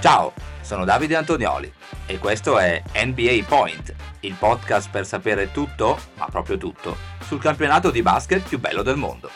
Ciao, sono Davide Antonioli e questo è NBA Point, il podcast per sapere tutto, ma proprio tutto, sul campionato di basket più bello del mondo.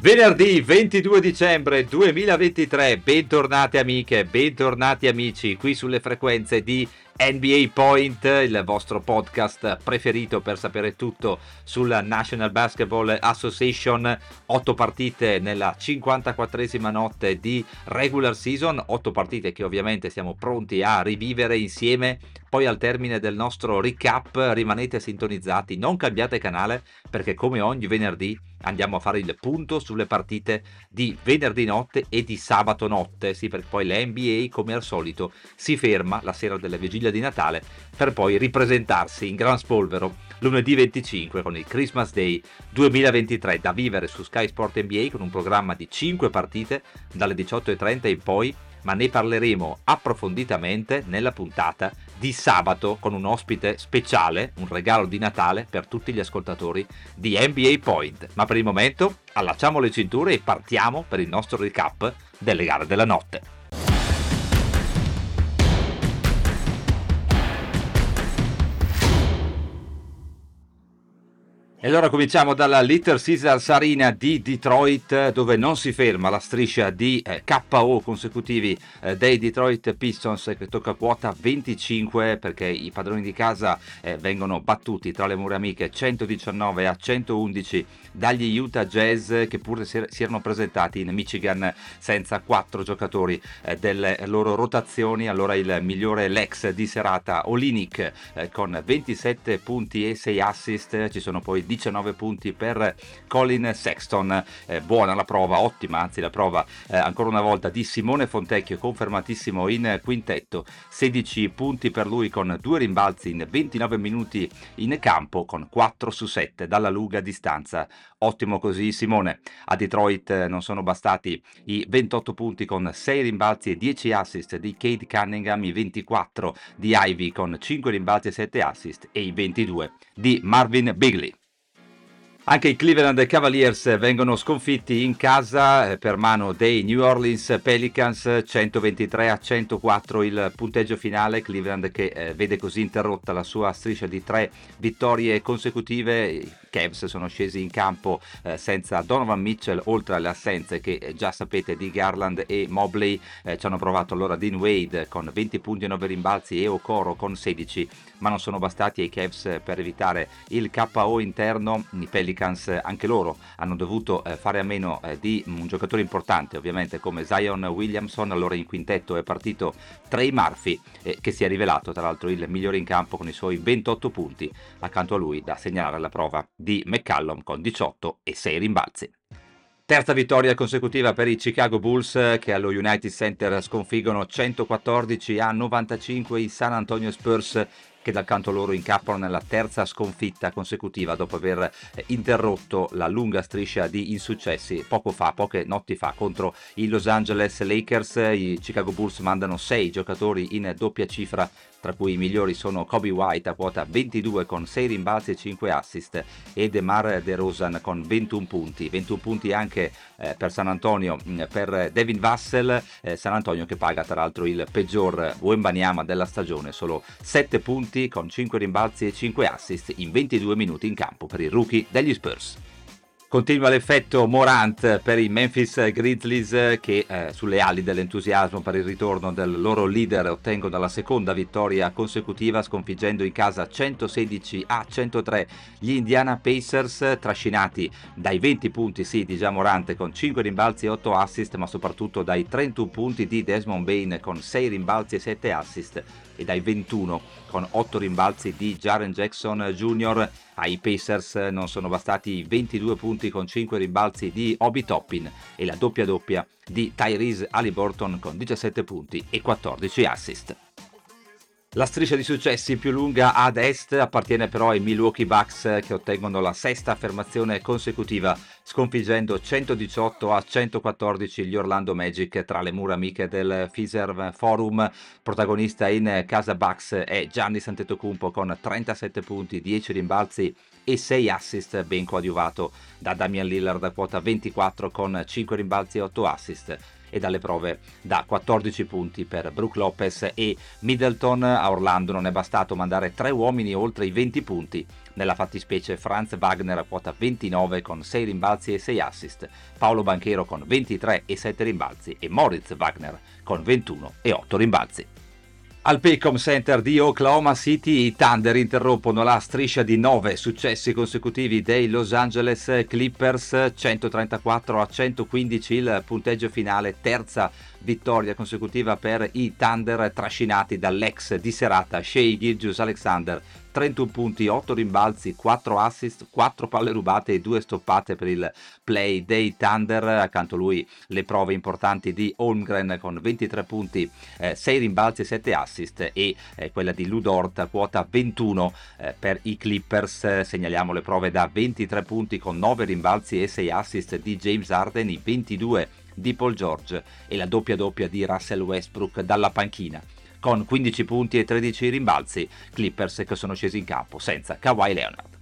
Venerdì 22 dicembre 2023, bentornate amiche, bentornati amici qui sulle frequenze di NBA Point, il vostro podcast preferito per sapere tutto sulla National Basketball Association. 8 partite nella 54esima notte di regular season, 8 partite che ovviamente siamo pronti a rivivere insieme. Poi al termine del nostro recap rimanete sintonizzati, non cambiate canale perché come ogni venerdì andiamo a fare il punto sulle partite di venerdì notte e di sabato notte, sì perché poi la NBA come al solito si ferma la sera della vigilia di Natale per poi ripresentarsi in gran spolvero lunedì 25 con il Christmas Day 2023 da vivere su Sky Sport NBA con un programma di 5 partite dalle 18.30 in poi ma ne parleremo approfonditamente nella puntata di sabato con un ospite speciale, un regalo di Natale per tutti gli ascoltatori di NBA Point. Ma per il momento allacciamo le cinture e partiamo per il nostro recap delle gare della notte. E allora cominciamo dalla Little Caesars Arena di Detroit dove non si ferma la striscia di eh, KO consecutivi eh, dei Detroit Pistons che tocca quota 25 perché i padroni di casa eh, vengono battuti tra le mura amiche 119 a 111 dagli Utah Jazz che pure si erano presentati in Michigan senza quattro giocatori eh, delle loro rotazioni. Allora il migliore Lex di serata Olinik eh, con 27 punti e 6 assist, ci sono poi 19 punti per Colin Sexton. Eh, buona la prova, ottima anzi la prova eh, ancora una volta di Simone Fontecchio, confermatissimo in quintetto. 16 punti per lui con due rimbalzi in 29 minuti in campo con 4 su 7 dalla lunga distanza. Ottimo così Simone. A Detroit eh, non sono bastati i 28 punti con 6 rimbalzi e 10 assist di Kate Cunningham, i 24 di Ivy con 5 rimbalzi e 7 assist e i 22 di Marvin Bigley. Anche i Cleveland Cavaliers vengono sconfitti in casa eh, per mano dei New Orleans Pelicans 123 a 104 il punteggio finale. Cleveland che eh, vede così interrotta la sua striscia di tre vittorie consecutive. Cavs sono scesi in campo eh, senza Donovan Mitchell, oltre alle assenze che già sapete di Garland e Mobley. ci hanno provato allora Dean Wade con 20 punti e 9 rimbalzi e Okoro con 16, ma non sono bastati ai Cavs per evitare il KO interno. I Pelicans Pelicans anche loro hanno dovuto eh, fare a meno eh, di un giocatore importante ovviamente come Zion Williamson, allora in quintetto è partito Trey Murphy eh, che si è rivelato tra l'altro il migliore in campo con i suoi 28 punti, accanto a lui da segnalare la prova di McCallum con 18 e 6 rimbalzi. Terza vittoria consecutiva per i Chicago Bulls che allo United Center sconfiggono 114 a 95 i San Antonio Spurs che dal canto loro incappano nella terza sconfitta consecutiva dopo aver eh, interrotto la lunga striscia di insuccessi poco fa, poche notti fa contro i Los Angeles Lakers. I Chicago Bulls mandano sei giocatori in doppia cifra tra cui i migliori sono Kobe White a quota 22 con 6 rimbalzi e 5 assist e DeMar DeRozan con 21 punti, 21 punti anche eh, per San Antonio mm, per Devin Vassell, eh, San Antonio che paga tra l'altro il peggior Wembanyama della stagione, solo 7 punti con 5 rimbalzi e 5 assist in 22 minuti in campo per il rookie degli Spurs. Continua l'effetto Morant per i Memphis Grizzlies che eh, sulle ali dell'entusiasmo per il ritorno del loro leader ottengono la seconda vittoria consecutiva sconfiggendo in casa 116 a 103 gli Indiana Pacers trascinati dai 20 punti sì di già Morant con 5 rimbalzi e 8 assist ma soprattutto dai 31 punti di Desmond Bain con 6 rimbalzi e 7 assist e dai 21 con 8 rimbalzi di Jaren Jackson Jr. Ai Pacers non sono bastati i 22 punti con 5 rimbalzi di Obi Toppin e la doppia doppia di Tyrese Halliburton con 17 punti e 14 assist. La striscia di successi più lunga ad est appartiene però ai Milwaukee Bucks che ottengono la sesta affermazione consecutiva sconfiggendo 118 a 114 gli Orlando Magic tra le mura amiche del Fiserv Forum. Protagonista in casa Bucks è Gianni Santetocumpo con 37 punti, 10 rimbalzi e 6 assist ben coadiuvato da Damian Lillard a quota 24 con 5 rimbalzi e 8 assist e dalle prove da 14 punti per Brook Lopez e Middleton. A Orlando non è bastato mandare tre uomini oltre i 20 punti. Nella fattispecie Franz Wagner a quota 29 con 6 rimbalzi e 6 assist, Paolo Banchero con 23 e 7 rimbalzi e Moritz Wagner con 21 e 8 rimbalzi. Al Paycom Center di Oklahoma City i Thunder interrompono la striscia di nove successi consecutivi dei Los Angeles Clippers 134 a 115 il punteggio finale terza vittoria consecutiva per i Thunder trascinati dall'ex di serata Shea Gilgius Alexander 31 punti, 8 rimbalzi, 4 assist, 4 palle rubate e 2 stoppate per il play dei Thunder. Accanto a lui le prove importanti di Holmgren con 23 punti, eh, 6 rimbalzi e 7 assist e eh, quella di Ludort quota 21 eh, per i Clippers. Segnaliamo le prove da 23 punti con 9 rimbalzi e 6 assist di James Harden, i 22 di Paul George e la doppia doppia di Russell Westbrook dalla panchina con 15 punti e 13 rimbalzi, Clippers che sono scesi in campo senza Kawhi Leonard.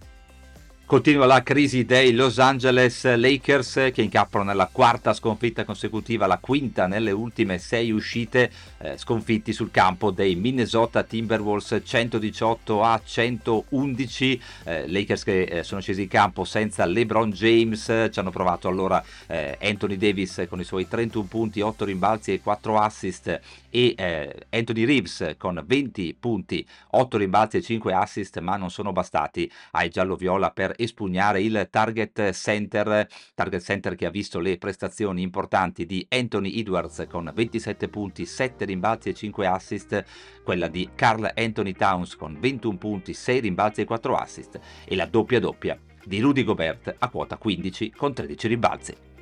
Continua la crisi dei Los Angeles Lakers che incappano nella quarta sconfitta consecutiva, la quinta nelle ultime sei uscite, eh, sconfitti sul campo dei Minnesota Timberwolves 118 a 111. Eh, Lakers che eh, sono scesi in campo senza LeBron James, ci hanno provato allora eh, Anthony Davis con i suoi 31 punti, 8 rimbalzi e 4 assist e eh, Anthony Reeves con 20 punti, 8 rimbalzi e 5 assist, ma non sono bastati ai giallo-viola per espugnare il target center, target center che ha visto le prestazioni importanti di Anthony Edwards con 27 punti, 7 rimbalzi e 5 assist, quella di Carl Anthony Towns con 21 punti, 6 rimbalzi e 4 assist e la doppia doppia di Rudy Gobert a quota 15 con 13 rimbalzi.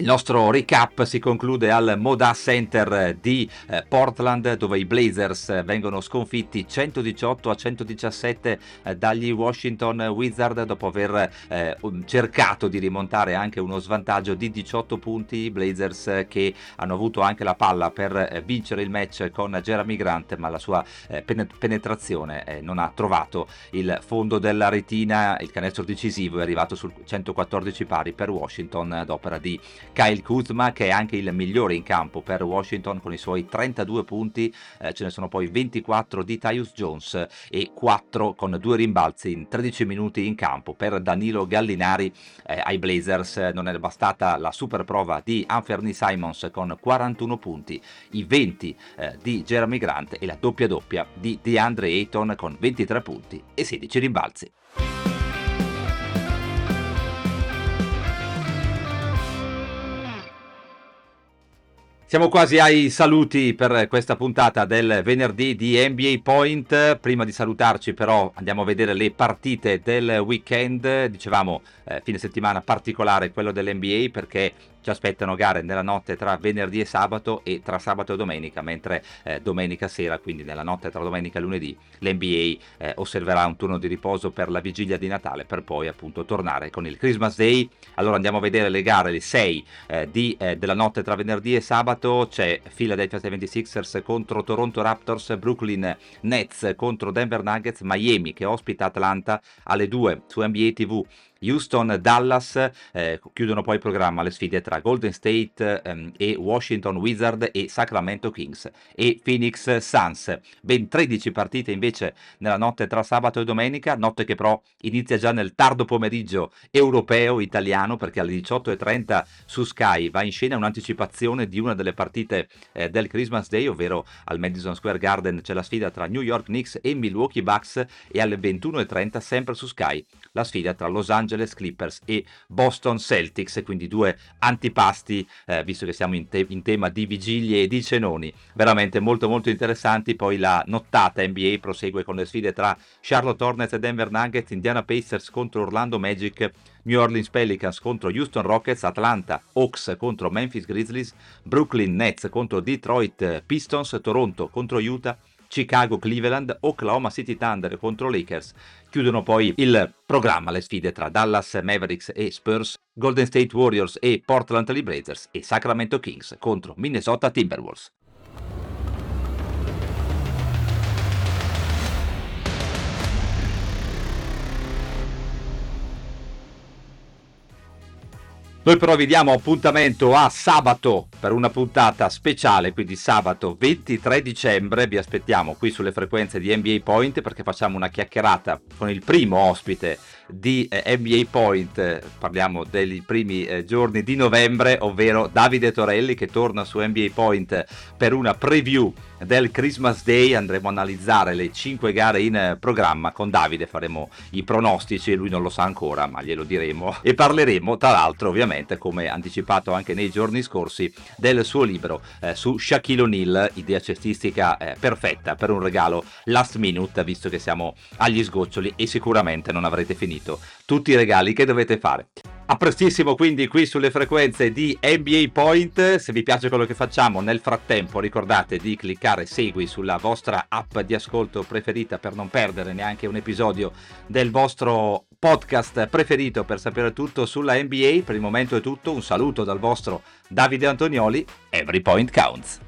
Il nostro recap si conclude al Moda Center di eh, Portland dove i Blazers vengono sconfitti 118 a 117 eh, dagli Washington Wizards dopo aver eh, cercato di rimontare anche uno svantaggio di 18 punti. I Blazers che hanno avuto anche la palla per vincere il match con Jeremy Grant ma la sua penetrazione non ha trovato il fondo della retina. Il canestro decisivo è arrivato sul 114 pari per Washington ad opera di Kyle Kuzma che è anche il migliore in campo per Washington con i suoi 32 punti, eh, ce ne sono poi 24 di Tyus Jones e 4 con due rimbalzi in 13 minuti in campo per Danilo Gallinari eh, ai Blazers non è bastata la super prova di Anferni Simons con 41 punti, i 20 eh, di Jeremy Grant e la doppia doppia di DeAndre Ayton con 23 punti e 16 rimbalzi. Siamo quasi ai saluti per questa puntata del venerdì di NBA Point. Prima di salutarci però andiamo a vedere le partite del weekend. Dicevamo eh, fine settimana particolare quello dell'NBA perché ci aspettano gare nella notte tra venerdì e sabato e tra sabato e domenica, mentre eh, domenica sera, quindi nella notte tra domenica e lunedì, l'NBA eh, osserverà un turno di riposo per la vigilia di Natale per poi appunto tornare con il Christmas Day. Allora andiamo a vedere le gare, le 6 eh, di, eh, della notte tra venerdì e sabato, c'è Philadelphia 76ers contro Toronto Raptors, Brooklyn Nets contro Denver Nuggets, Miami che ospita Atlanta alle 2 su NBA TV Houston, Dallas eh, chiudono poi il programma le sfide tra Golden State ehm, e Washington Wizard e Sacramento Kings e Phoenix Suns. Ben 13 partite invece nella notte tra sabato e domenica, notte che però inizia già nel tardo pomeriggio europeo italiano perché alle 18.30 su Sky va in scena un'anticipazione di una delle partite eh, del Christmas Day, ovvero al Madison Square Garden c'è la sfida tra New York Knicks e Milwaukee Bucks e alle 21.30 sempre su Sky la sfida tra Los Angeles Clippers e Boston Celtics, quindi due antipasti, eh, visto che siamo in, te- in, tema di vigilie e di cenoni, veramente molto molto interessanti. Poi la nottata NBA prosegue con le sfide tra Charlotte Hornets e Denver Nuggets, Indiana Pacers contro Orlando Magic, New Orleans Pelicans contro Houston Rockets, Atlanta Hawks contro Memphis Grizzlies, Brooklyn Nets contro Detroit Pistons, Toronto contro Utah, Chicago, Cleveland, Oklahoma City Thunder contro Lakers. Chiudono poi il programma le sfide tra Dallas Mavericks e Spurs, Golden State Warriors e Portland Trail Blazers e Sacramento Kings contro Minnesota Timberwolves. Noi però vi diamo appuntamento a sabato per una puntata speciale, quindi sabato 23 dicembre. Vi aspettiamo qui sulle frequenze di NBA Point perché facciamo una chiacchierata con il primo ospite di eh, NBA Point, parliamo dei primi eh, giorni di novembre, ovvero Davide Torelli che torna su NBA Point per una preview del Christmas Day. Andremo a analizzare le 5 gare in programma. Con Davide faremo i pronostici lui non lo sa ancora ma glielo diremo. E parleremo tra l'altro ovviamente come anticipato anche nei giorni scorsi del suo libro eh, su Shaquille O'Neal idea cestistica eh, perfetta per un regalo last minute visto che siamo agli sgoccioli e sicuramente non avrete finito tutti i regali che dovete fare a prestissimo quindi qui sulle frequenze di NBA Point. Se vi piace quello che facciamo, nel frattempo ricordate di cliccare segui sulla vostra app di ascolto preferita per non perdere neanche un episodio del vostro podcast preferito per sapere tutto sulla NBA. Per il momento è tutto, un saluto dal vostro Davide Antonioli. Every point counts.